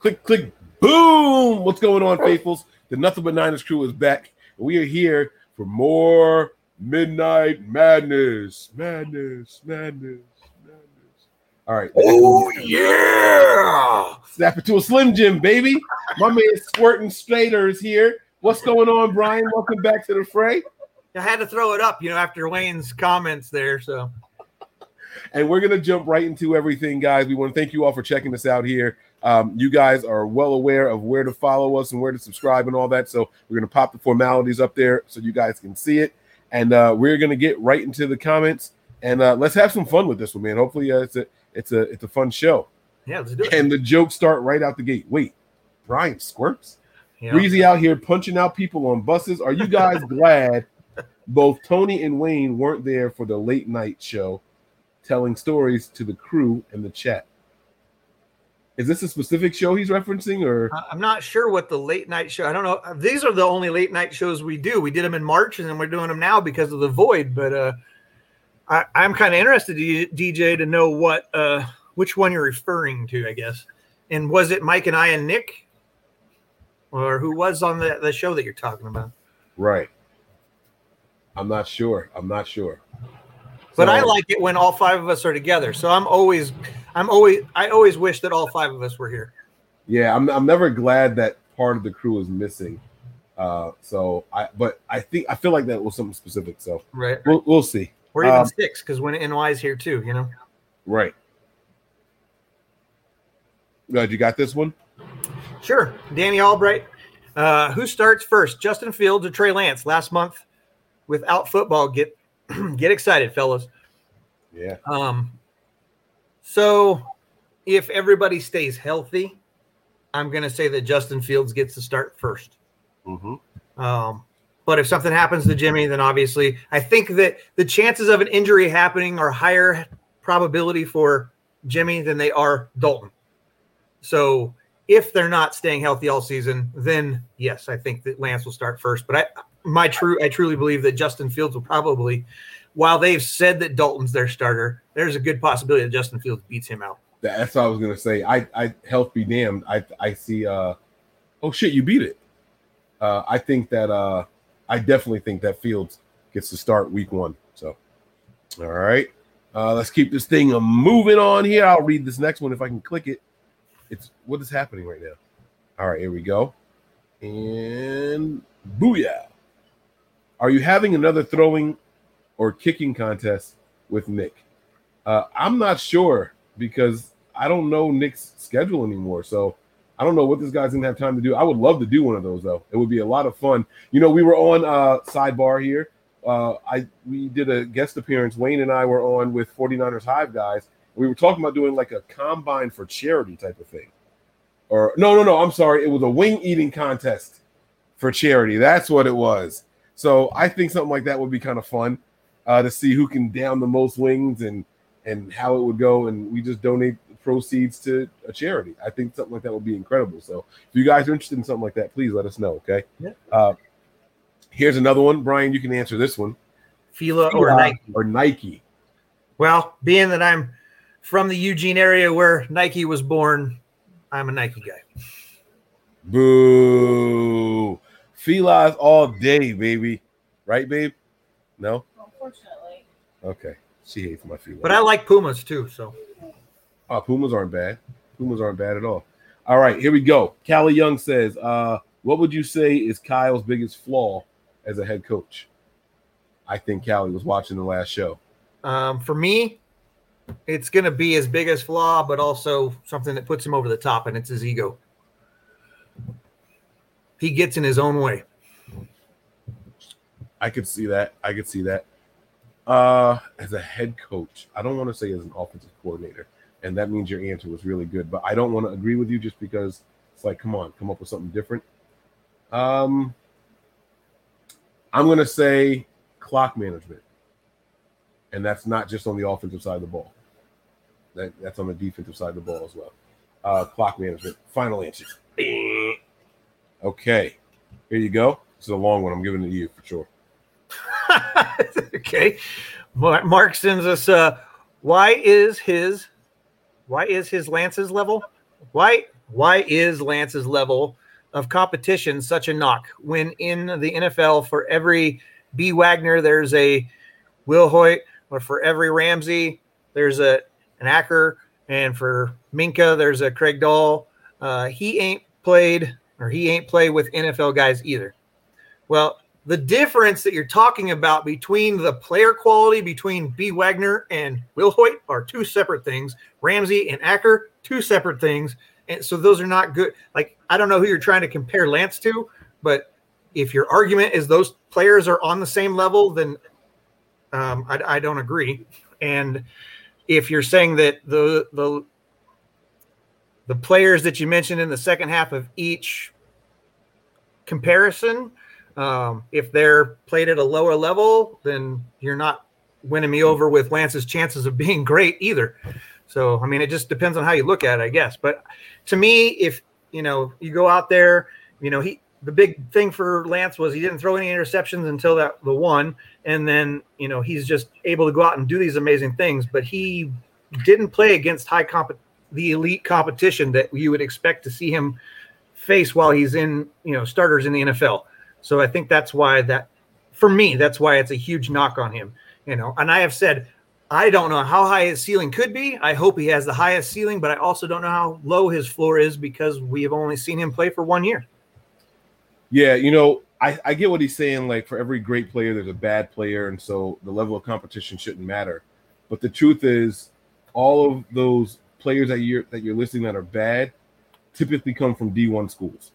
Click, click, boom. What's going on, faithfuls? The Nothing But Niners crew is back. We are here for more Midnight Madness. Madness, madness, madness. All right. Oh yeah! Snap it to a Slim Jim, baby. My man Squirting Strader is here. What's going on, Brian? Welcome back to the fray. I had to throw it up, you know, after Wayne's comments there. So, and we're gonna jump right into everything, guys. We want to thank you all for checking us out here. Um, you guys are well aware of where to follow us and where to subscribe and all that. So we're gonna pop the formalities up there so you guys can see it, and uh, we're gonna get right into the comments and uh, let's have some fun with this one, man. Hopefully, uh, it's a it's a it's a fun show. yeah, let's do it. And the jokes start right out the gate. Wait, Brian squirts. Yeah. Breezy out here punching out people on buses. Are you guys glad both Tony and Wayne weren't there for the late night show telling stories to the crew in the chat? Is this a specific show he's referencing or I'm not sure what the late night show. I don't know. These are the only late night shows we do. We did them in March, and then we're doing them now because of the void. But uh, I, I'm kind of interested, DJ, to know what uh, which one you're referring to. I guess. And was it Mike and I and Nick, or who was on the, the show that you're talking about? right? I'm not sure. I'm not sure. But I like it when all five of us are together. So I'm always, I'm always, I always wish that all five of us were here. Yeah, I'm I'm never glad that part of the crew is missing. Uh so I but I think I feel like that was something specific. So Right. we'll we'll see. Or even Um, six, because when NY's here too, you know. Right. Glad you got this one. Sure. Danny Albright. Uh, who starts first? Justin Fields or Trey Lance? Last month, without football, get get excited, fellas. Yeah. Um, so if everybody stays healthy, I'm going to say that Justin Fields gets to start first. Mm-hmm. Um, but if something happens to Jimmy, then obviously I think that the chances of an injury happening are higher probability for Jimmy than they are Dalton. So if they're not staying healthy all season, then yes, I think that Lance will start first. But I my true I truly believe that Justin Fields will probably while they've said that Dalton's their starter, there's a good possibility that Justin Fields beats him out. That's what I was gonna say. I I health be damned. I I see uh oh shit, you beat it. Uh I think that uh I definitely think that Fields gets to start week one. So all right. Uh let's keep this thing moving on here. I'll read this next one if I can click it. It's what is happening right now. All right, here we go. And booyah. Are you having another throwing or kicking contest with Nick? Uh, I'm not sure because I don't know Nick's schedule anymore. So I don't know what this guy's gonna have time to do. I would love to do one of those though. It would be a lot of fun. You know, we were on uh sidebar here. Uh I we did a guest appearance. Wayne and I were on with 49ers Hive guys. We were talking about doing like a combine for charity type of thing. Or no, no, no, I'm sorry. It was a wing eating contest for charity. That's what it was. So I think something like that would be kind of fun uh, to see who can down the most wings and and how it would go. And we just donate proceeds to a charity. I think something like that would be incredible. So if you guys are interested in something like that, please let us know. Okay. Yeah. Uh, here's another one, Brian. You can answer this one. Fila or Uh, Nike. Or Nike. Well, being that I'm from the Eugene area where Nike was born, I'm a Nike guy. Boo. Felines all day, baby. Right, babe? No. Unfortunately. Okay. She hates my felines. But I like Pumas too. So Oh, Pumas aren't bad. Pumas aren't bad at all. All right, here we go. Callie Young says, uh, what would you say is Kyle's biggest flaw as a head coach? I think Callie was watching the last show. um, for me, it's going to be his biggest flaw, but also something that puts him over the top, and it's his ego. He gets in his own way. I could see that. I could see that. Uh, as a head coach, I don't want to say as an offensive coordinator, and that means your answer was really good. But I don't want to agree with you just because it's like, come on, come up with something different. Um, I'm gonna say clock management, and that's not just on the offensive side of the ball. That that's on the defensive side of the ball as well. Uh, clock management. Final answer. Okay, here you go. This is a long one. I'm giving it to you for sure. okay. Mark sends us uh why is his why is his Lance's level? Why why is Lance's level of competition such a knock when in the NFL for every B Wagner there's a Wilhoite, or for every Ramsey there's a an Acker, and for Minkah there's a Craig Dahl. Uh, he ain't played or he ain't played with NFL guys either. Well, the difference that you're talking about between the player quality between B. Wagner and Wilhoite are two separate things. Ramsey and Acker, two separate things. And so those are not good. Like, I don't know who you're trying to compare Lance to, but if your argument is those players are on the same level, then um, I, I don't agree. And if you're saying that the the the players that you mentioned in the second half of each comparison um, if they're played at a lower level, then you're not winning me over with Lance's chances of being great either. So, I mean, it just depends on how you look at it, I guess. But to me, if you know you go out there, you know he the big thing for Lance was he didn't throw any interceptions until that the one, and then you know he's just able to go out and do these amazing things. But he didn't play against high comp the elite competition that you would expect to see him face while he's in you know starters in the NFL. So I think that's why that, for me, that's why it's a huge knock on him. You know, and I have said I don't know how high his ceiling could be. I hope he has the highest ceiling, but I also don't know how low his floor is because we have only seen him play for one year. Yeah, you know, I, I get what he's saying. Like for every great player, there's a bad player, and so the level of competition shouldn't matter. But the truth is, all of those players that you're that you're listing that are bad typically come from D1 schools,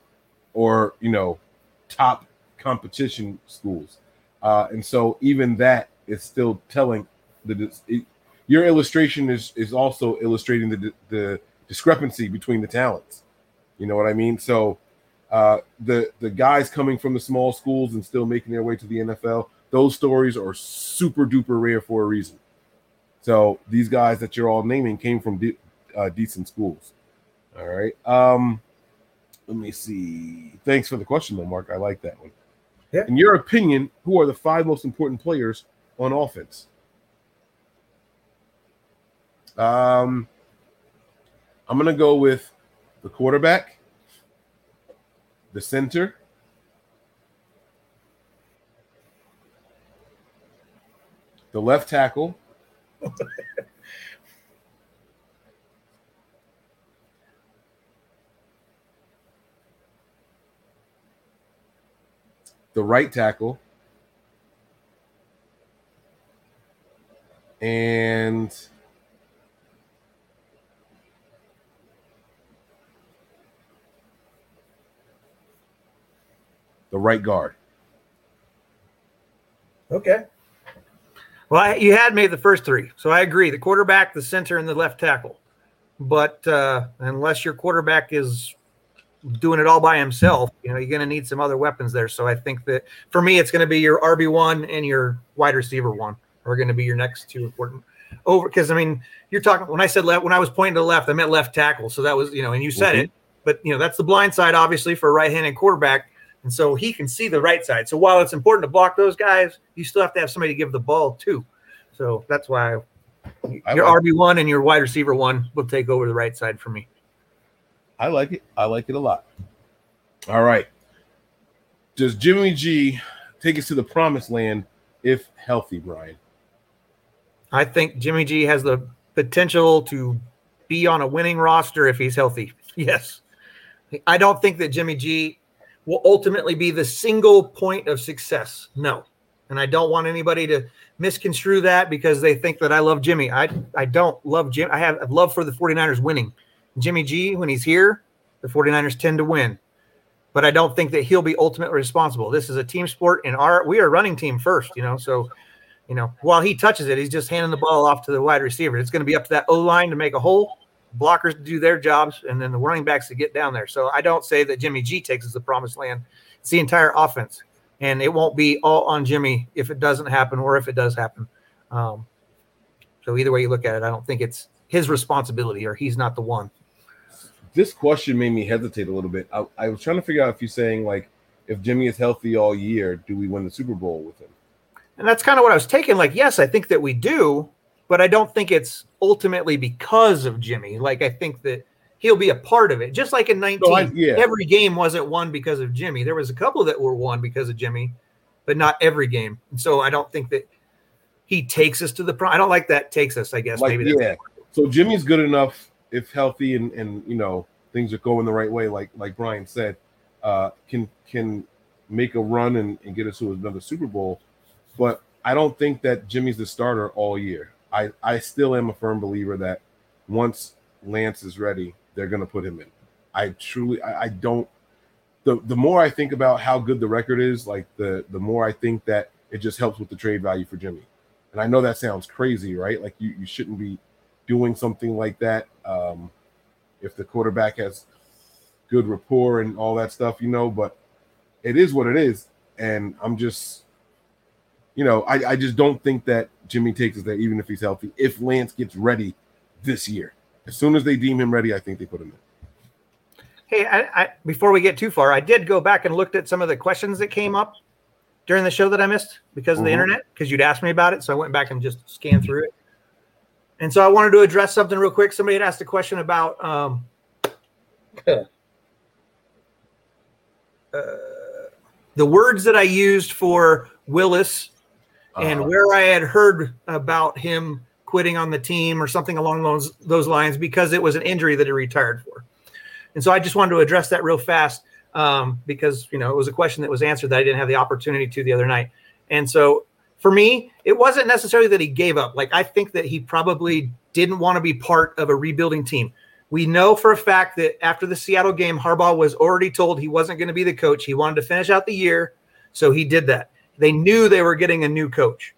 or you know, top competition schools. Uh, and so even that is still telling the it, your illustration is is also illustrating the the discrepancy between the talents. You know what I mean? So uh, the the guys coming from the small schools and still making their way to the NFL, those stories are super duper rare for a reason. So these guys that you're all naming came from de- uh, decent schools. All right. Um, let me see. Thanks for the question, though, Mark. I like that one. Yeah. In your opinion, who are the five most important players on offense? Um, I'm going to go with the quarterback, the center, the left tackle, the right tackle, and the right guard. Okay. Well, I, you had made the first three, so I agree. The quarterback, the center, and the left tackle. But uh, unless your quarterback is doing it all by himself, you know, you're going to need some other weapons there. So I think that for me, it's going to be your RB one and your wide receiver one are going to be your next two important over. Because I mean, you're talking when I said left, when I was pointing to the left, I meant left tackle. So that was you know, and you said mm-hmm. it, but you know, that's the blind side obviously for a right-handed quarterback, and so he can see the right side. So while it's important to block those guys, you still have to have somebody to give the ball to. So that's why I your RB one and your wide receiver one will take over the right side for me. I like it. I like it a lot. All right. Does Jimmy G take us to the promised land if healthy, Brian? I think Jimmy G has the potential to be on a winning roster if he's healthy. Yes. I don't think that Jimmy G will ultimately be the single point of success. No. And I don't want anybody to misconstrue that because they think that I love Jimmy. I I don't love Jim. I have love for the 49ers winning. Jimmy G, when he's here, the 49ers tend to win. But I don't think that he'll be ultimately responsible. This is a team sport, and our we are running team first, you know. So, you know, while he touches it, he's just handing the ball off to the wide receiver. It's going to be up to that O line to make a hole, blockers to do their jobs, and then the running backs to get down there. So I don't say that Jimmy G takes us the promised land. It's the entire offense, and it won't be all on Jimmy if it doesn't happen or if it does happen. Um, so either way you look at it, I don't think it's his responsibility or he's not the one this question made me hesitate a little bit. I, I was trying to figure out if you're saying like if Jimmy is healthy all year, do we win the Super Bowl with him? And that's kind of what I was taking. Like, yes, I think that we do, but I don't think it's ultimately because of Jimmy. Like, I think that he'll be a part of it. Just like in 19, No, I- yeah. every game wasn't won because of Jimmy. There was a couple that were won because of Jimmy, but not every game. And so I don't think that he takes us to the pro. I don't like that takes us, I guess. like maybe yeah. So Jimmy's good enough if healthy and and you know things are going the right way, like like Brian said, uh, can can make a run and, and get us to another Super Bowl. But I don't think that Jimmy's the starter all year. I I still am a firm believer that once Lance is ready, they're gonna put him in. I truly I, I don't the the more I think about how good the record is, like the the more I think that it just helps with the trade value for Jimmy. And I know that sounds crazy, right? Like you, you shouldn't be doing something like that um, if the quarterback has good rapport and all that stuff, you know. But it is what it is, and I'm just, you know, I, I just don't think that Jimmy takes us there, even if he's healthy. If Lance gets ready this year, as soon as they deem him ready, I think they put him in. Hey, I, I, before we get too far, I did go back and looked at some of the questions that came up during the show that I missed because of the Mhm. internet, because you'd asked me about it. So I went back and just scanned through it. And so I wanted to address something real quick. Somebody had asked a question about um, uh, the words that I used for Willis and Uh, where I had heard about him quitting on the team or something along those those lines because it was an injury that he retired for. And so I just wanted to address that real fast um, because you know it was a question that was answered that I didn't have the opportunity to the other night. And so for me, it wasn't necessarily that he gave up. Like I think that he probably didn't want to be part of a rebuilding team. We know for a fact that after the Seattle game, Harbaugh was already told he wasn't going to be the coach. He wanted to finish out the year, so he did that. They knew they were getting a new coach.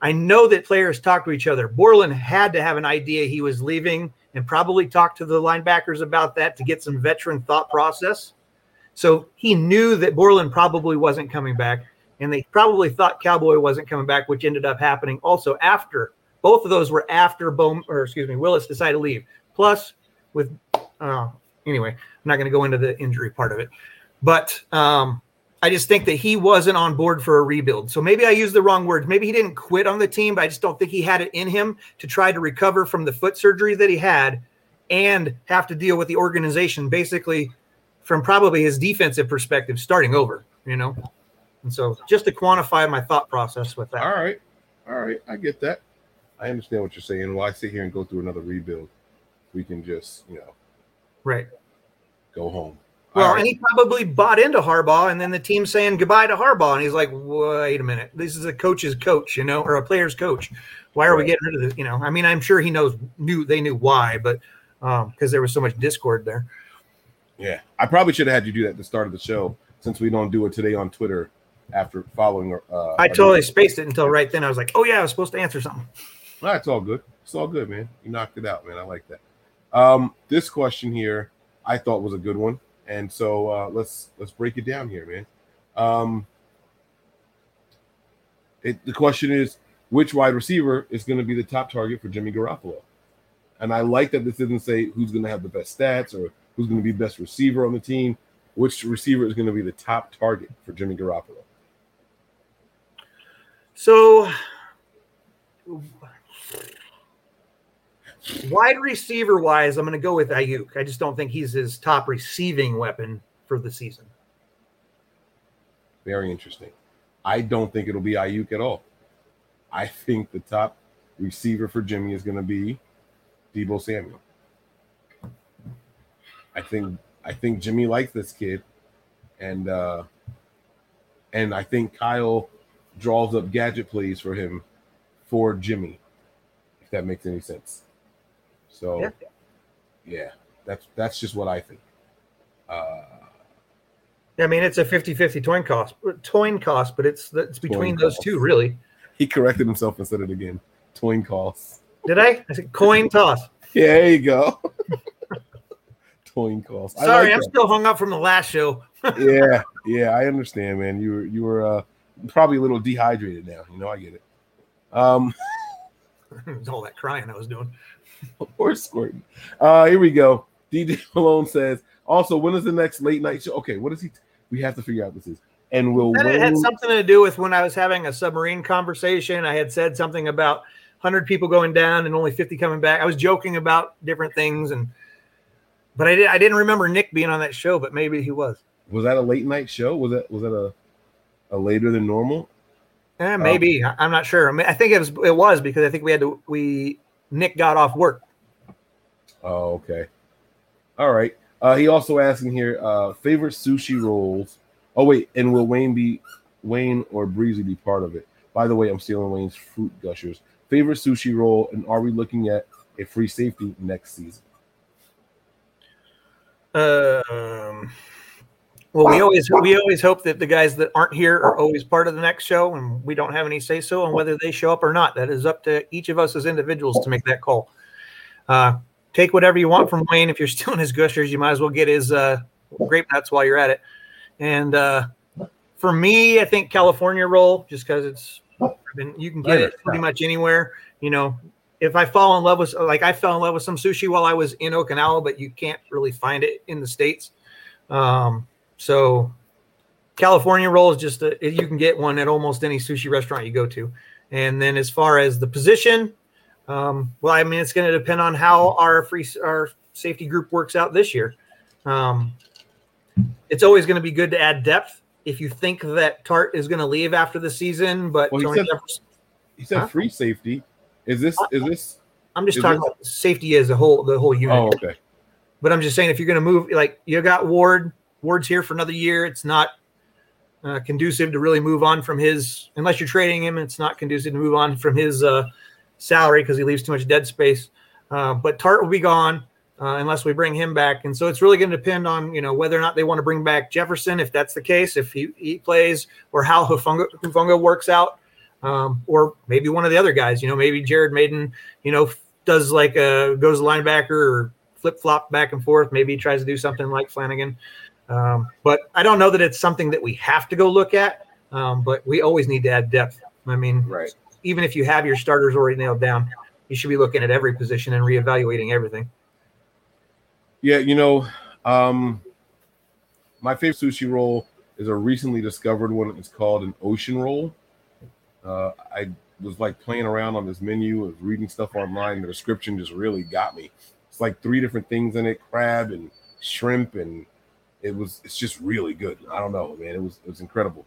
I know that players talk to each other. Borland had to have an idea he was leaving and probably talked to the linebackers about that to get some veteran thought process. So he knew that Borland probably wasn't coming back, and they probably thought Cowboy wasn't coming back, which ended up happening also after both of those were after Bowman or excuse me, Willis decided to leave. Plus, with uh, anyway, I'm not going to go into the injury part of it, but um, I just think that he wasn't on board for a rebuild. So maybe I used the wrong words. Maybe he didn't quit on the team, but I just don't think he had it in him to try to recover from the foot surgery that he had and have to deal with the organization basically from probably his defensive perspective starting over, you know? And so just to quantify my thought process with that. all right, all right, I get that. I understand what you're saying. Why I sit here and go through another rebuild, we can just you know Right. go home. Well, All right. and he probably bought into Harbaugh, and then the team saying goodbye to Harbaugh, and he's like, "Wait a minute, this is a coach's coach, you know, or a player's coach. Why are we getting rid of this? You know, I mean, I'm sure he knows knew they knew why, but um, because there was so much discord there. Yeah, I probably should have had you do that at the start of the show since we don't do it today on Twitter after following. Uh, I totally spaced it until right then. I was like, "Oh yeah, I was supposed to answer something." No, it's all good. It's all good, man. You knocked it out, man. I like that. Um, this question here I thought was a good one, and so uh, let's let's break it down here, man. Um, it, the question is, which wide receiver is going to be the top target for Jimmy Garoppolo? And I like that this doesn't say who's going to have the best stats or who's going to be the best receiver on the team. Which receiver is going to be the top target for Jimmy Garoppolo? So, wide receiver wise, I'm going to go with Aiyuk. I just don't think he's his top receiving weapon for the season. Very interesting. I don't think it'll be Aiyuk at all. I think the top receiver for Jimmy is going to be Deebo Samuel. I think I think Jimmy likes this kid, and uh, and I think Kyle draws up gadget plays for him for Jimmy, if that makes any sense. So, Yeah. yeah, that's that's just what I think. Uh, I mean, it's a 50-50 coin cost, coin cost, but it's it's between those cost. two, really. he corrected himself and said it again. Toin calls. Did I? I said coin toss. Yeah, there you go. Toin calls. I Sorry, like I'm that. still hung up from the last show. yeah, yeah, I understand, man. You were you were uh, probably a little dehydrated now. You know, I get it. Um, All that crying I was doing. or squirting. Uh, here we go. DJ Malone says. Also, when is the next late night show? Okay, what is he? We have to figure out this is. And will Then it had something to do with when I was having a submarine conversation. I had said something about 100 people going down and only 50 coming back. I was joking about different things, and But I did I didn't remember Nick being on that show, but maybe he was. Was that a late night show? Was that was that a a later than normal? Eh, maybe I- I'm not sure. I, mean, I think it was it was because I think we had to we Nick got off work. Oh, okay. All right. Uh, he also asking here, uh, favorite sushi rolls. Oh wait, and will Wayne be Wayne or Breezy be part of it? By the way, I'm stealing Wayne's fruit gushers. Favorite sushi roll, and are we looking at a free safety next season? Um, well, we always we always hope that the guys that aren't here are always part of the next show, and we don't have any say so on whether they show up or not. That is up to each of us as individuals to make that call. Uh, take whatever you want from Wayne. If you're stealing his gushers, you might as well get his uh, grape nuts while you're at it. And uh, for me, I think California roll, just because it's been, you can get it pretty much anywhere. You know, if I fall in love with like I fell in love with some sushi while I was in Okinawa, but you can't really find it in the states. Um, so California roll is just a, you can get one at almost any sushi restaurant you go to. And then as far as the position, um, well, I mean, it's going to depend on how our free our safety group works out this year. Um, it's always going to be good to add depth. If you think that Tartt is going to leave after the season, but Well, he said- Jefferson, He said Huh? free safety. Is this is this? I'm just talking this- about safety as a whole, the whole unit. Oh, okay. But I'm just saying, if you're going to move, like you got Ward, Ward's here for another year. It's not uh, conducive to really move on from his, unless you're trading him. It's not conducive to move on from his uh, salary because he leaves too much dead space. Uh, but Tartt will be gone uh, unless we bring him back, and so it's really going to depend on you know whether or not they want to bring back Jefferson, if that's the case, if he, he plays, or how Hufanga, Hufanga works out, um, or maybe one of the other guys. You know, maybe Jared Mayden, you know, does like a goes linebacker or flip flop back and forth. Maybe he tries to do something like Flanagan. Um, but I don't know that it's something that we have to go look at. Um, but we always need to add depth. I mean, Right. even if you have your starters already nailed down, you should be looking at every position and reevaluating everything. Yeah, you know, um, my favorite sushi roll is a recently discovered one. It's called an ocean roll. Uh, I was like playing around on this menu, was reading stuff online. The description just really got me. It's like three different things in it: crab and shrimp, and it was. It's just really good. I don't know, man. It was. It was incredible.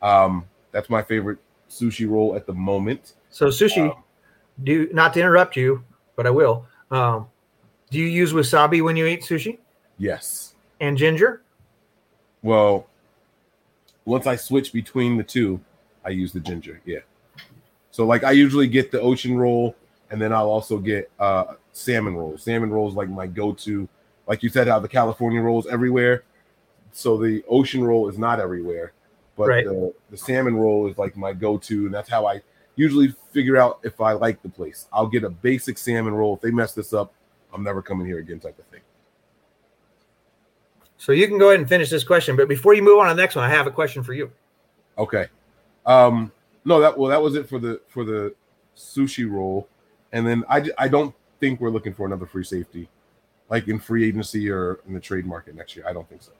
Um, that's my favorite sushi roll at the moment. So sushi, Um, do not to interrupt you, but I will. Um, do you use wasabi when you eat sushi yes. and ginger? Well, once I switch between the two, I use the ginger. Yeah. So like I usually get the ocean roll, and then I'll also get uh salmon roll. Salmon roll is like my go-to. Like you said, how the California rolls everywhere. So the ocean roll is not everywhere, but Right. the, the salmon roll is like my go-to, and that's how I usually figure out if I like the place. I'll get a basic salmon roll. If they mess this up, I'm never coming here again, type of thing. So you can go ahead and finish this question, but before you move on to the next one, I have a question for you. Okay. Um no that well that was it for the for the sushi roll. And then I I don't think we're looking for another free safety like in free agency or in the trade market next year. I don't think so.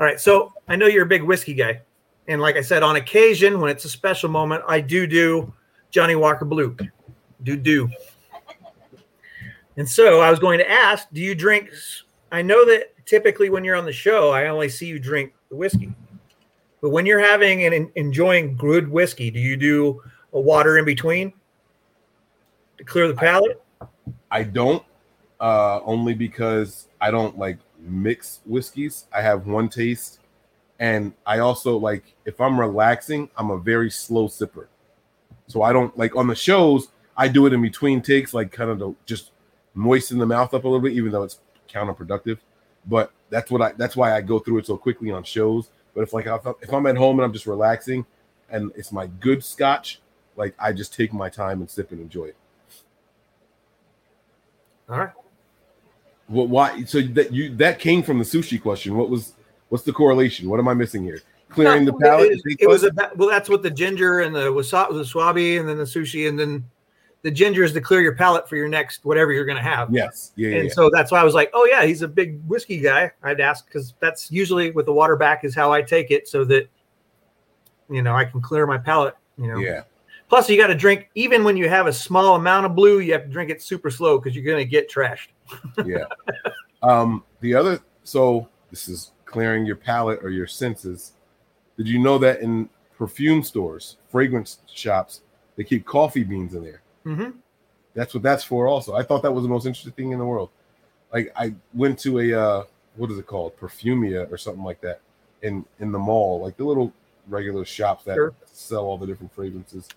All right. So I know you're a big whiskey guy. And like I said, on occasion, when it's a special moment, I do do Johnnie Walker Blue. Do do. And so I was going to ask, do you drink? I know that typically when you're on the show, I only see you drink the whiskey. But when you're having and enjoying good whiskey, do you do a water in between to clear the palate? I don't uh only because I don't like mix whiskeys. I have one taste and I also like if I'm relaxing, I'm a very slow sipper. So I don't like on the shows, I do it in between takes like kind of to just moisten the mouth up a little bit even though it's counterproductive. But that's what I that's why I go through it so quickly on shows. But if like if I'm- at home and I'm just relaxing and it's my good scotch, like I just take my time and sip and enjoy it. All right. What? Why? So that you that came from the sushi question. What was? What's the correlation? What am I missing here? Clearing the palate. It, it, it was about, well, that's what the ginger and the wasabi, the swabi, and then the sushi, and then the ginger is to clear your palate for your next whatever you're going to have. yes. Yeah. Yeah. and yeah. so that's why I was like, oh yeah, he's a big whiskey guy. I'd ask because that's usually with the water back is how I take it, so that you know I can clear my palate. You know. yeah. Plus, you got to drink even when you have a small amount of blue. You have to drink it super slow because you're going to get trashed. Yeah. Um, the other, so this is clearing your palate or your senses. Did you know that in perfume stores, fragrance shops, they keep coffee beans in there? hmm That's what that's for. Also, I thought that was the most interesting thing in the world. Like I went to a uh, what is it called, Perfumia or something like that, in in the mall, like the little regular shops that Sure. sell all the different fragrances,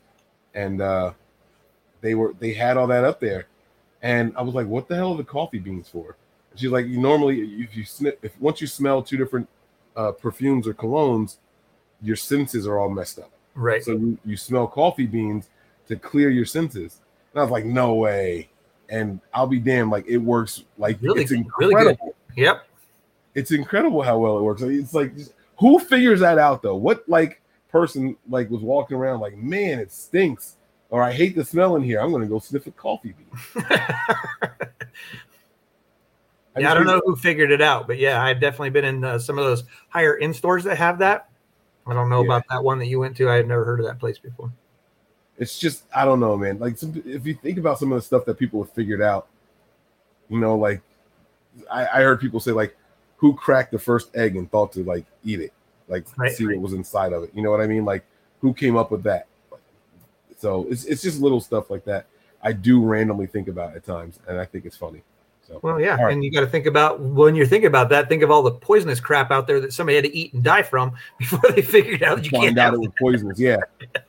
and uh, they were they had all that up there, and I was like, what the hell are the coffee beans for? And she's like, you normally if you sniff if once you smell two different uh, perfumes or colognes, your senses are all messed up. Right. So you, you smell coffee beans to clear your senses. And I was like, no way. And I'll be damned, like it works like Really it's good- really good. incredible. yep. It's incredible how well it works. It's like who figures that out though? What like person like was walking around like, man, it stinks, or I hate the smell in here. I'm gonna go sniff a coffee bean. yeah, I don't know who figured it out, but yeah, I've definitely been in uh, some of those higher in stores that have that. I don't know Yeah. about that one that you went to. I had never heard of that place before. it's just I don't know, man. Like some, if you think about some of the stuff that people have figured out, you know, like I, I heard people say like, who cracked the first egg and thought to like eat it, like Right, see what was inside of it. You know what I mean? Like who came up with that? So it's it's just little stuff like that. I do randomly think about at times, and I think it's funny. So Well, yeah, right. and you got to think about when you're thinking about that. Think of all the poisonous crap out there that somebody had to eat and die from before they figured out you find can't out it was poisonous. Yeah,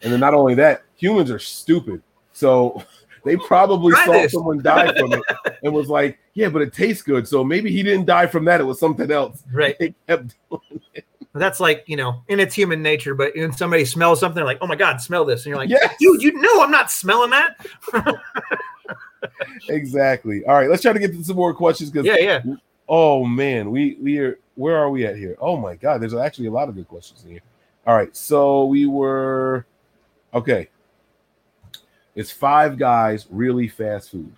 and then not only that, humans are stupid. So they probably Try saw this. someone die from it and was like, "Yeah, but it tastes good." So maybe he didn't die from that; it was something else. right. They kept That's like you know, and it's human nature. But when somebody smells something, like, "Oh my god, smell this!" and you're like, Yes. "Dude, you know I'm not smelling that." exactly. All right, let's try to get to some more questions because Yeah, yeah. oh man, we we are where are we at here? Oh my god, there's actually a lot of good questions in here. All right, so we were okay. It's five guys, really fast food.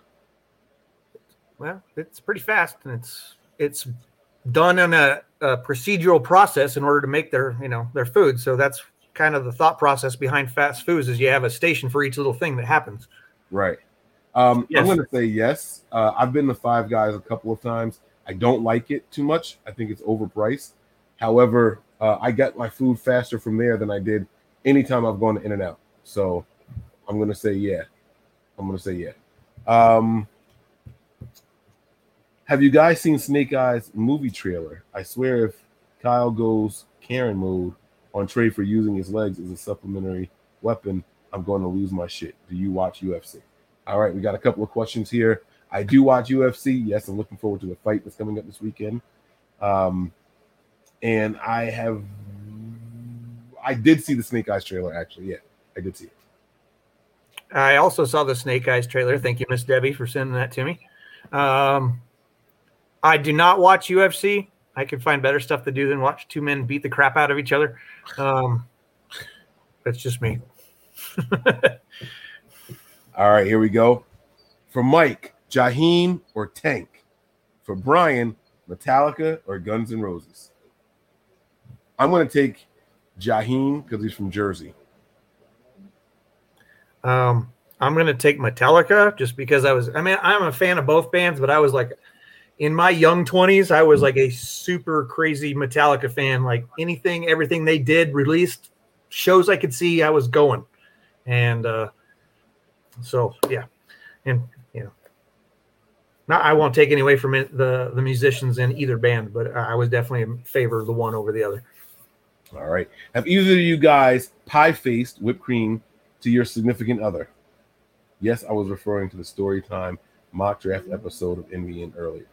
Well, it's pretty fast, and it's it's done in a, a procedural process in order to make their you know their food. So that's kind of the thought process behind fast foods is you have a station for each little thing that happens. Right. Um, Yes. I'm going to say yes. Uh, I've been to Five Guys a couple of times. I don't like it too much. I think it's overpriced. However, uh, I got my food faster from there than I did anytime I've gone to In and Out. So I'm going to say yeah. I'm going to say yeah. Um, have you guys seen Snake Eyes movie trailer? I swear, if Kyle goes Karen mode on Trey for using his legs as a supplementary weapon, I'm going to lose my shit. Do you watch UFC? All right, we got a couple of questions here. I do watch UFC. Yes, I'm looking forward to the fight that's coming up this weekend. Um, and I have, I did see the Snake Eyes trailer actually. Yeah, I did see it. I also saw the Snake Eyes trailer. Thank you, Miss Debbie, for sending that to me. Um, I do not watch UFC. I can find better stuff to do than watch two men beat the crap out of each other. Um, that's just me. All right, here we go. For Mike, Jaheim or Tank. For Brian, Metallica or Guns N' Roses. I'm going to take Jaheim because he's from Jersey. Um, I'm gonna take Metallica just because I was. I mean, I'm a fan of both bands, but I was like, in my young 20s, I was like a super crazy Metallica fan. Like anything, everything they did, released shows I could see, I was going, and uh, so yeah, and you know, not I won't take any away from it, the the musicians in either band, but I was definitely in favor of the one over the other. All right. Have either of you guys pie faced whipped cream to your significant other? Yes, I was referring to the story time mock draft episode of NBN earlier.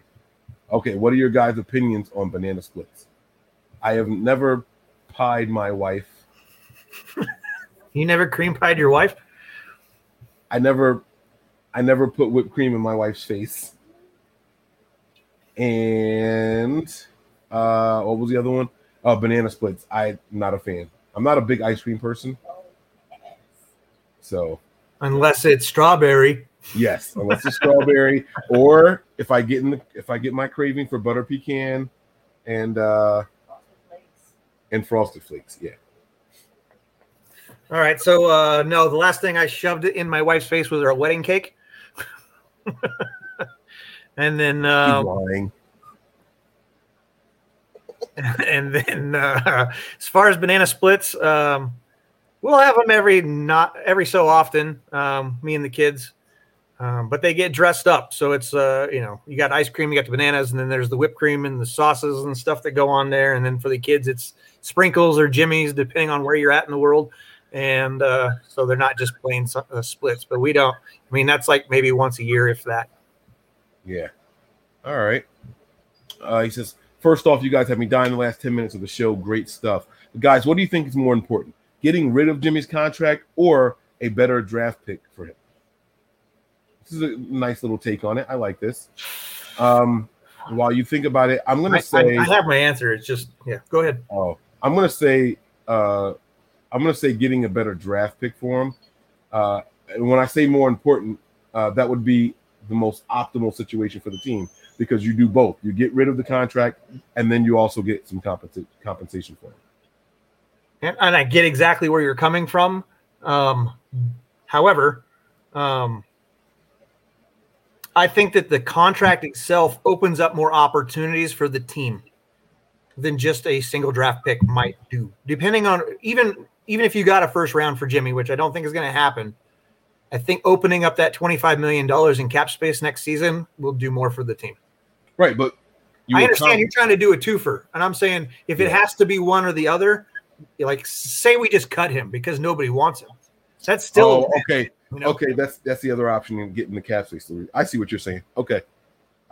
Okay, what are your guys' opinions on banana splits? I have never pied my wife. You never cream pied your wife? I never I never put whipped cream in my wife's face. And uh what was the other one? Uh banana splits. I'm not a fan. I'm not a big ice cream person. So Unless it's strawberry. Yes, unless it's strawberry, or if I get in the if I get my craving for butter pecan and uh and frosted flakes. Yeah. All right. So uh no, the last thing I shoved in my wife's face was her wedding cake. and then uh, lying. and then uh, as far as banana splits, um, we'll have them every not every so often. Um, me and the kids, um, but they get dressed up. So it's uh, you know you got ice cream, you got the bananas, and then there's the whipped cream and the sauces and stuff that go on there. And then for the kids, it's sprinkles or jimmies, depending on where you're at in the world. And uh, so they're not just plain uh, splits, but we don't. I mean, that's like maybe once a year, if that. Yeah. All right. Uh, he says, first off, you guys have me dying the last 10 minutes of the show. Great stuff. But guys, what do you think is more important? Getting rid of Jimmy's contract or a better draft pick for him? This is a nice little take on it. I like this. Um, while you think about it, I'm gonna say I, I, have my answer. It's just yeah, go ahead. Oh, I'm gonna say uh I'm gonna say getting a better draft pick for him. Uh and when I say more important, uh, that would be the most optimal situation for the team because you do both. You get rid of the contract, and then you also get some compensa- compensation for it. And, and, I get exactly where you're coming from. Um, however, um, I think that the contract itself opens up more opportunities for the team than just a single draft pick might do. Depending on even even if you got a first round for Jimmy, which I don't think is going to happen, I think opening up that $25 million in cap space next season will do more for the team. Right. But I understand come- you're trying to do a twofer. And I'm saying if it has to be one or the other, like say we just cut him because nobody wants him. That's still oh, okay. You know? Okay, that's that's the other option in getting the cap space. I see what you're saying. Okay,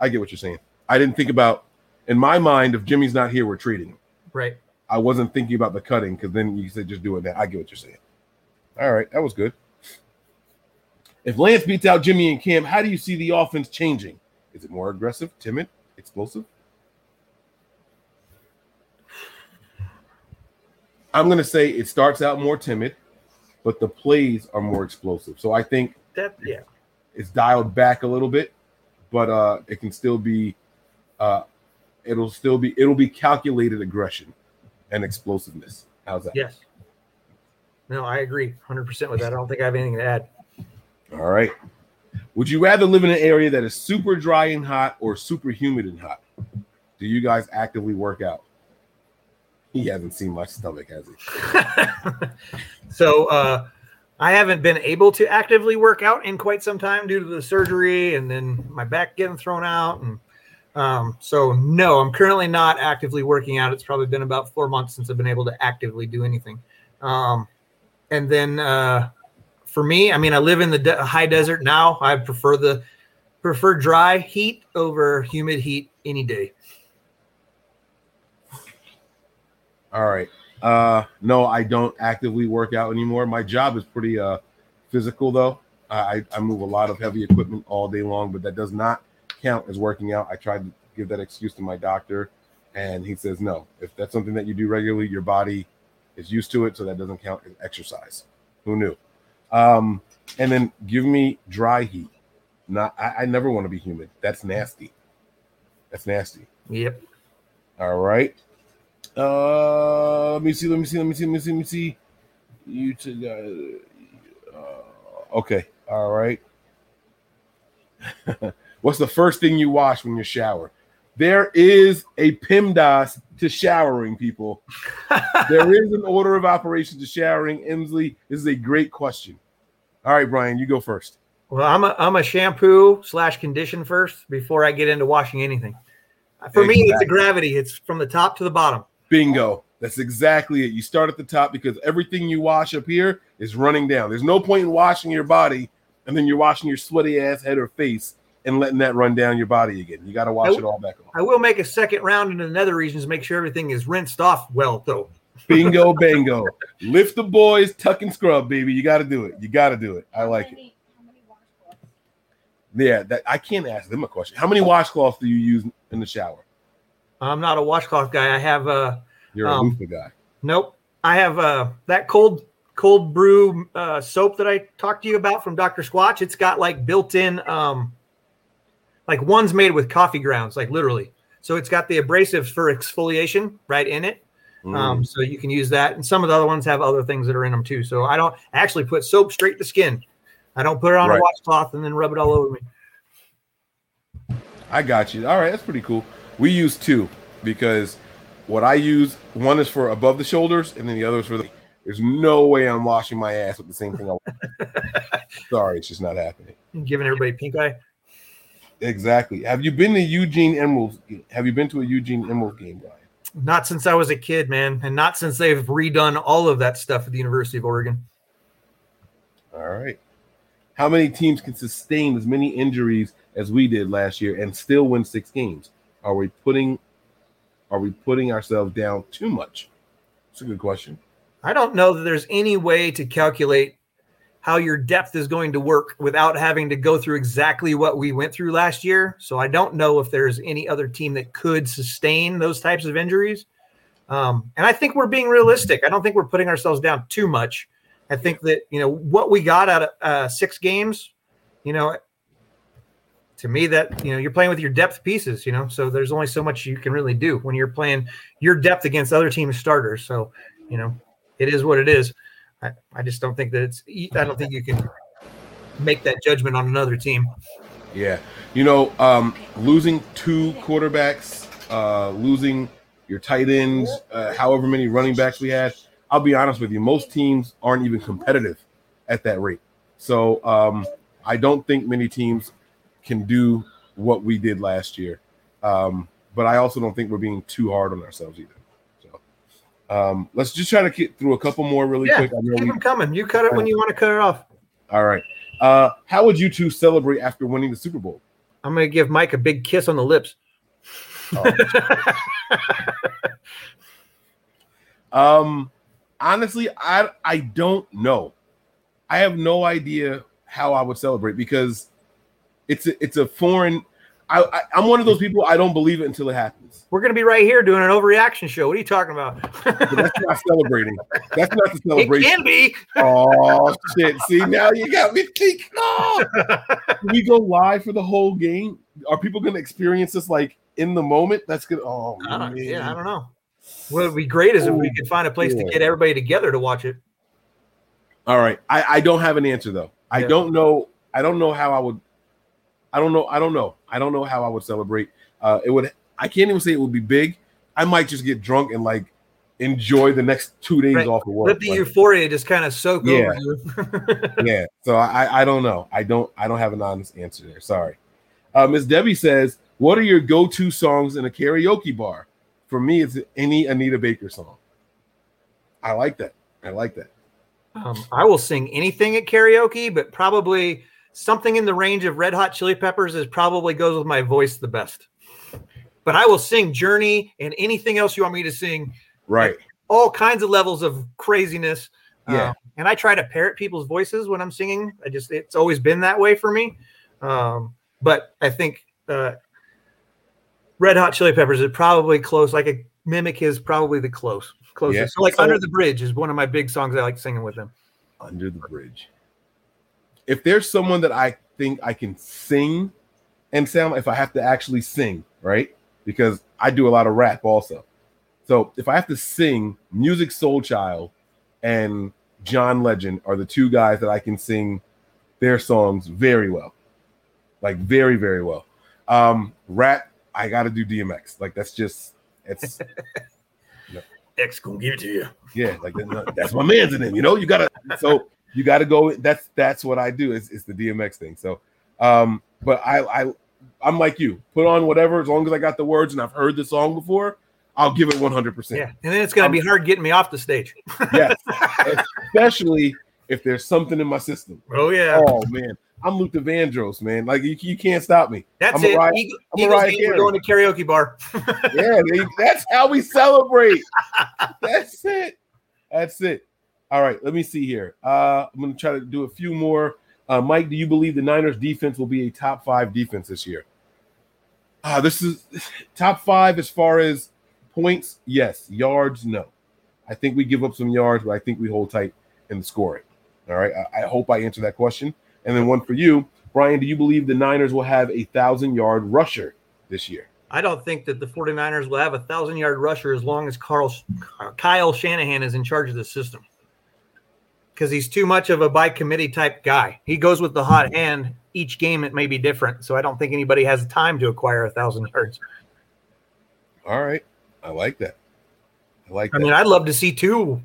I get what you're saying. I didn't think about in my mind if Jimmy's not here, we're trading him. Right. I wasn't thinking about the cutting because then you said just do it now. I get what you're saying. All right, that was good. If Lance beats out Jimmy and Cam, how do you see the offense changing? Is it more aggressive, timid, explosive? I'm going to say it starts out more timid, but the plays are more explosive. So I think that yeah, it's dialed back a little bit, but uh, it can still be, uh, it'll still be, it'll be calculated aggression and explosiveness. How's that? Yes. No, I agree 100% with that. I don't think I have anything to add. All right. Would you rather live in an area that is super dry and hot or super humid and hot? Do you guys actively work out? He hasn't seen my stomach, has he? so uh, I haven't been able to actively work out in quite some time due to the surgery and then my back getting thrown out. And um, so, no, I'm currently not actively working out. It's probably been about four months since I've been able to actively do anything. Um, and then uh, for me, I mean, I live in the de- high desert now. I prefer the prefer dry heat over humid heat any day. All right. Uh, no, I don't actively work out anymore. My job is pretty uh, physical, though. I, I move a lot of heavy equipment all day long, but that does not count as working out. I tried to give that excuse to my doctor, and he says no. If that's something that you do regularly, your body is used to it, so that doesn't count as exercise. Who knew? Um, and then give me dry heat. Not I, I never want to be humid. That's nasty. That's nasty. Yep. All right. Uh, let me see. Let me see. Let me see. Let me see. Let me see. You to uh, uh, okay. All right. What's the first thing you wash when you shower? There is a PEMDAS to showering, people. there is an order of operations to showering. Emsley, this is a great question. All right, Brian, you go first. Well, I'm a I'm a shampoo slash condition first before I get into washing anything. For exactly. me, it's a gravity. It's from the top to the bottom. Bingo. That's exactly it. You start at the top because everything you wash up here is running down. There's no point in washing your body and then you're washing your sweaty ass head or face and letting that run down your body again. You got to wash it all back off. I will make a second round into the nether regions, make sure everything is rinsed off well, though. Bingo, bango. Lift the boys, tuck and scrub, baby. You got to do it. You got to do it. I like it. Yeah, that I can't ask them a question. How many washcloths do you use in the shower? I'm not a washcloth guy. I have a. You're a um, loofah guy. Nope. I have uh that cold cold brew uh, soap that I talked to you about from Dr. Squatch. It's got like built-in um like one's made with coffee grounds, like literally. So it's got the abrasives for exfoliation right in it. Mm. Um, so you can use that. And some of the other ones have other things that are in them too. So I don't actually put soap straight to skin. I don't put it on right. a washcloth and then rub it all over me. I got you. All right, that's pretty cool. We use two because what I use, one is for above the shoulders, and then the other is for the. There's no way I'm washing my ass with the same thing. I Sorry, it's just not happening. Giving everybody pink eye. Exactly. Have you been to Eugene Emeralds? Have you been to a Eugene Emerald game, Brian? Not since I was a kid, man, and not since they've redone all of that stuff at the University of Oregon. All right. How many teams can sustain as many injuries as we did last year and still win six games? Are we putting are we putting ourselves down too much? It's a good question. I don't know that there's any way to calculate how your depth is going to work without having to go through exactly what we went through last year. So I don't know if there's any other team that could sustain those types of injuries. Um, and I think we're being realistic. I don't think we're putting ourselves down too much. I think that you know what we got out of uh, six games. You know, to me, that you know you're playing with your depth pieces. You know, so there's only so much you can really do when you're playing your depth against other teams' starters. So you know, it is what it is. I, I just don't think that it's. I don't think you can make that judgment on another team. Yeah, you know, um, losing two quarterbacks, uh, losing your tight ends, uh, however many running backs we had I'll be honest with you, most teams aren't even competitive at that rate. So um, I don't think many teams can do what we did last year. Um, but I also don't think we're being too hard on ourselves either. So um, let's just try to get through a couple more really yeah, quick. I keep we, them coming. You cut it when you want to cut it off. All right. Uh, how would you two celebrate after winning the Super Bowl? I'm going to give Mike a big kiss on the lips. Oh. um, honestly, I I don't know. I have no idea how I would celebrate because it's a, it's a foreign. I, I am one of those people. I don't believe it until it happens. We're gonna be right here doing an overreaction show. What are you talking about? that's not celebrating. That's not the celebration. It can be. Oh shit! See now you got me thinking. Oh. we go live for the whole game. Are people gonna experience this like in the moment? That's good. Oh uh, yeah, I don't know. What would be great is if we could find a place to get everybody together to watch it. All right. I, I don't have an answer though. I yeah. don't know. I don't know how I would. I don't know. I don't know. I don't know how I would celebrate. Uh, it would. I can't even say it would be big. I might just get drunk and like enjoy the next two days right. off of work. Let the like, euphoria just kind of soak yeah. over you. yeah. So I I don't know. I don't I don't have an honest answer there. Sorry. Uh, Miss Debbie says, "What are your go-to songs in a karaoke bar?" for me, it's any Anita Baker song. I like that. I like that. Um, I will sing anything at karaoke, but probably something in the range of Red Hot Chili Peppers is probably goes with my voice the best. But I will sing Journey and anything else you want me to sing. Right. All kinds of levels of craziness. Yeah. Uh, and I try to parrot people's voices when I'm singing. I just it's always been that way for me. Um, but I think uh, Red Hot Chili Peppers is probably close. Like a mimic is probably the close closest. Yeah. So like so, Under the Bridge is one of my big songs I like singing with them. Under the Bridge. If there's someone that I think I can sing and sound, if I have to actually sing, right? Because I do a lot of rap also. So if I have to sing, Musiq Soulchild and John Legend are the two guys that I can sing their songs very well, like very very well. Um, rap, I got to do DMX. Like that's just it's. X gonna give it to you. Yeah, like that's my man's in him. You know, you gotta. So you got to go. That's that's what I do. Is it's the DMX thing. So, um, but I I I'm like you. Put on whatever as long as I got the words and I've heard the song before. I'll give it 100. percent Yeah, and then it's gonna um, be hard getting me off the stage. yes, especially if there's something in my system. Oh yeah. Oh man, I'm Luther Vandross, man. Like you, you can't stop me. That's I'm it. Mariah, Eagle, I'm Eagles We're going to karaoke bar. yeah, they, that's how we celebrate. that's it. That's it. All right, let me see here. Uh, I'm going to try to do a few more. Uh, Mike, do you believe the Niners defense will be a top five defense this year? Uh, this is top five as far as points. Yes, yards. No, I think we give up some yards, but I think we hold tight in the scoring. All right, I, I hope I answer that question. And then one for you, Brian, do you believe the Niners will have a thousand yard rusher this year? I don't think that the 49ers will have a thousand yard rusher as long as Carl Kyle Shanahan is in charge of the system. Because he's too much of a by committee type guy. He goes with the hot hmm. hand. Each game it may be different. So I don't think anybody has time to acquire a thousand yards. All right. I like that. I like I that. mean, I'd love to see two,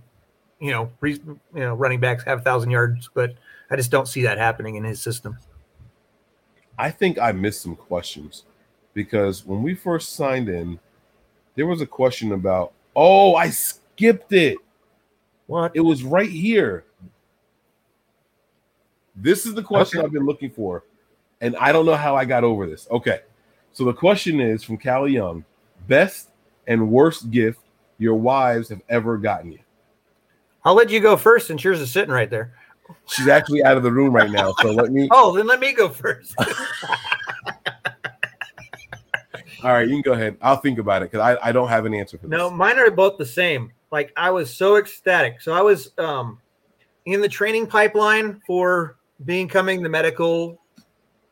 you know, re, you know, running backs have a thousand yards, but I just don't see that happening in his system. I think I missed some questions because when we first signed in, there was a question about, oh, I skipped it. What? It was right here. This is the question Okay. I've been looking for, and I don't know how I got over this. Okay. So the question is from Callie Young best and worst gift your wives have ever gotten you. I'll let you go first since yours is sitting right there. She's actually out of the room right now. So let me. Oh, then let me go first. All right, you can go ahead. I'll think about it because I, I don't have an answer for this. No, mine are both the same. Like I was so ecstatic. So I was um in the training pipeline for becoming the medical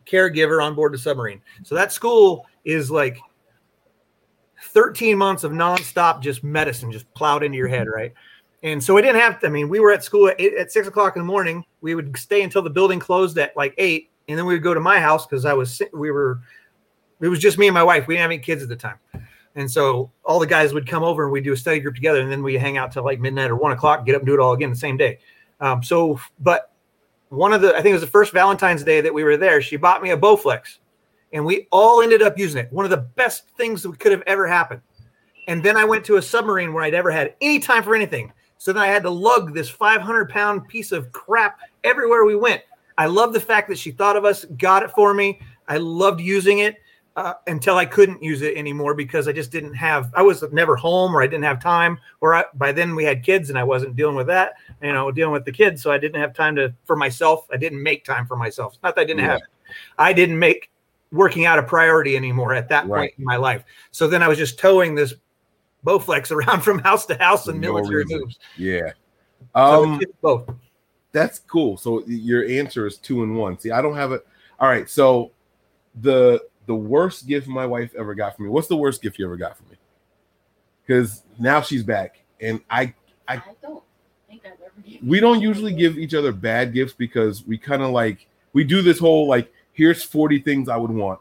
caregiver on board the submarine. So that school is like 13 months of nonstop just medicine just plowed into your head, right? And so we didn't have to, I mean, we were at school at, eight, at six o'clock in the morning. We would stay until the building closed at like eight, and then we would go to my house because I was, we were, it was just me and my wife. We didn't have any kids at the time. And so all the guys would come over and we'd do a study group together, and then we'd hang out till like midnight or one o'clock, get up and do it all again the same day. Um, so, but one of the, I think it was the first Valentine's Day that we were there, she bought me a Bowflex, and we all ended up using it. One of the best things that could have ever happened. And then I went to a submarine where I'd never had any time for anything. So then I had to lug this 500 pound piece of crap everywhere we went. I love the fact that she thought of us, got it for me. I loved using it uh, until I couldn't use it anymore because I just didn't have. I was never home or I didn't have time. Or I, by then we had kids and I wasn't dealing with that. You know, dealing with the kids, so I didn't have time to for myself. I didn't make time for myself. It's not that I didn't Yeah. have it. I didn't make working out a priority anymore at that Right. point in my life. So then I was just towing this Bowflex around from house to house no military reason. moves. Yeah. Um, both. that's cool. So your answer is two and one. See, I don't have it. All right. So the the worst gift my wife ever got for me. What's the worst gift you ever got for me? Because now she's back, and I I don't think I've ever given we don't usually give each other bad gifts because we kind of like we do this whole like here's 40 things I would want,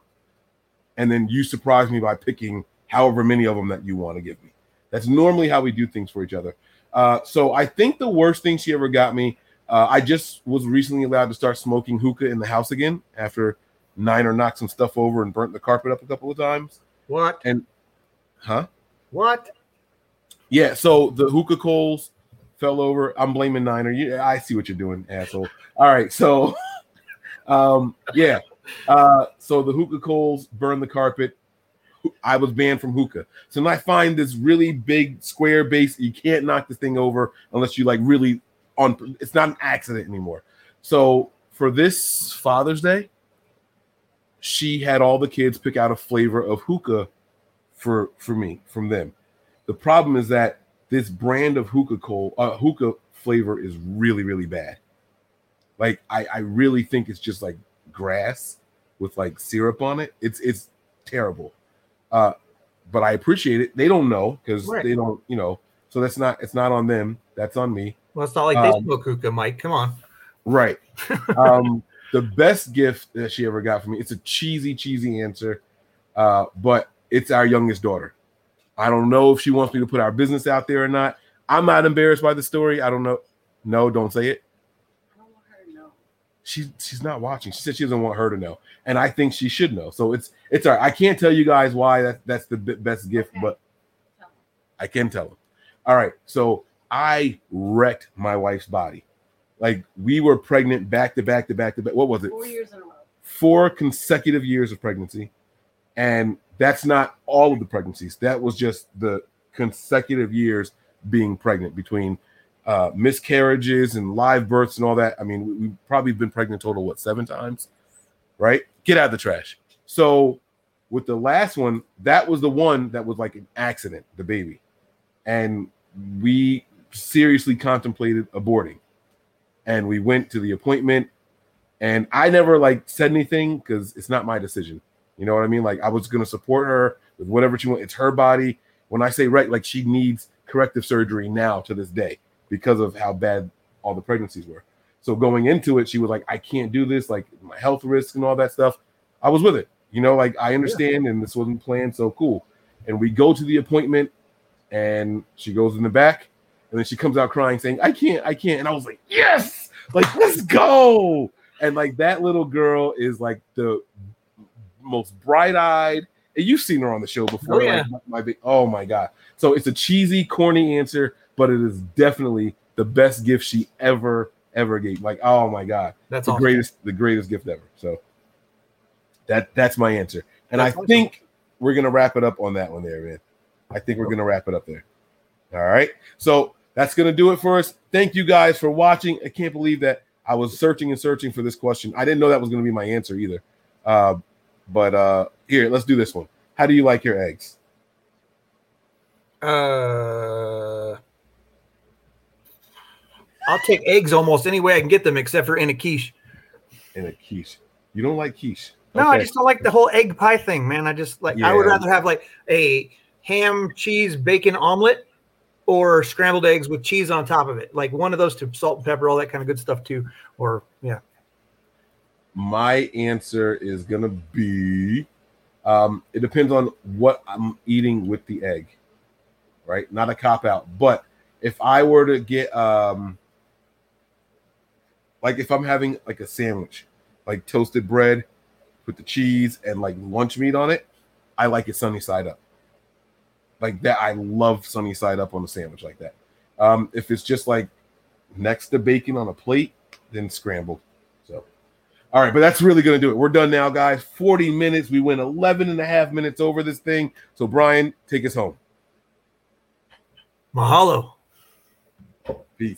and then you surprise me by picking however many of them that you want to give me. That's normally how we do things for each other. Uh, so I think the worst thing she ever got me, uh, I just was recently allowed to start smoking hookah in the house again after Niner knocked some stuff over and burnt the carpet up a couple of times. What? And huh? What? Yeah, so the hookah coals fell over. I'm blaming Niner. You, I see what you're doing, asshole. All right, so, um, yeah, uh, so the hookah coals burned the carpet. I was banned from hookah. So then I find this really big square base. You can't knock this thing over unless you like really on. It's not an accident anymore. So for this Father's Day, she had all the kids pick out a flavor of hookah for for me from them. The problem is that this brand of hookah coal, uh, hookah flavor is really, really bad. Like I, I really think it's just like grass with like syrup on it. It's it's terrible. Uh, but I appreciate it. They don't know because Right. they don't, you know. So that's not it's not on them. That's on me. Well, it's not like they Um, smoke hookah, Mike. Come on. Right. um, the best gift that she ever got from me, it's a cheesy, cheesy answer. Uh, but it's our youngest daughter. I don't know if she wants me to put our business out there or not. I'm not embarrassed by the story. I don't know. No, don't say it. I don't want her to know. She she's not watching. She said she doesn't want her to know, and I think she should know. So it's it's all right. I can't tell you guys why that that's the best gift, Okay. but I can tell them. All right. So I wrecked my wife's body. Like we were pregnant back to back to back to back. What was it? Four years in a row. Four consecutive years of pregnancy. And that's not all of the pregnancies. That was just the consecutive years being pregnant between uh, miscarriages and live births and all that. I mean, we, we've probably been pregnant total, what, seven times? Right? Get out of the trash. So with the last one, that was the one that was like an accident, the baby. And we seriously contemplated aborting. And we went to the appointment and I never like said anything because it's not my decision. You know what I mean? Like I was gonna support her with whatever she wants. It's her body. When I say right, like she needs corrective surgery now to this day because of how bad all the pregnancies were. So going into it, she was like, I can't do this, like my health risks and all that stuff. I was with it. You know, like I understand and this wasn't planned, so cool. And we go to the appointment and she goes in the back, and then she comes out crying, saying, "I can't, I can't." And I was like, "Yes, like let's go!" And like that little girl is like the most bright-eyed. And you've seen her on the show before. Oh, yeah. like, my, my oh my god! So it's a cheesy, corny answer, but it is definitely the best gift she ever ever gave. Like, oh my god, That's the awesome. greatest, the greatest gift ever. So that that's my answer, and That's I awesome. think we're gonna wrap it up on that one there, man. I think we're gonna wrap it up there. All right, so that's gonna do it for us. Thank you guys for watching. I can't believe that I was searching and searching for this question. I didn't know that was gonna be my answer either. Uh, but uh, here, let's do this one. How do you like your eggs? Uh, I'll take eggs almost any way I can get them, except for in a quiche. In a quiche. You don't like quiche? No, I just don't like the whole egg pie thing, man. I just like I would rather have like a ham, cheese, bacon omelet or scrambled eggs with cheese on top of it. Like one of those to salt and pepper, all that kind of good stuff too. Or yeah. my answer is gonna be um it depends on what i'm eating with the egg right not a cop out but if i were to get um like if i'm having like a sandwich like toasted bread with the cheese and like lunch meat on it i like it sunny side up like that i love sunny side up on a sandwich like that um if it's just like next to bacon on a plate then scrambled so all right, but that's really going to do it. We're done now, guys. 40 minutes. We went 11 and a half minutes over this thing. So, Brian, take us home. Mahalo.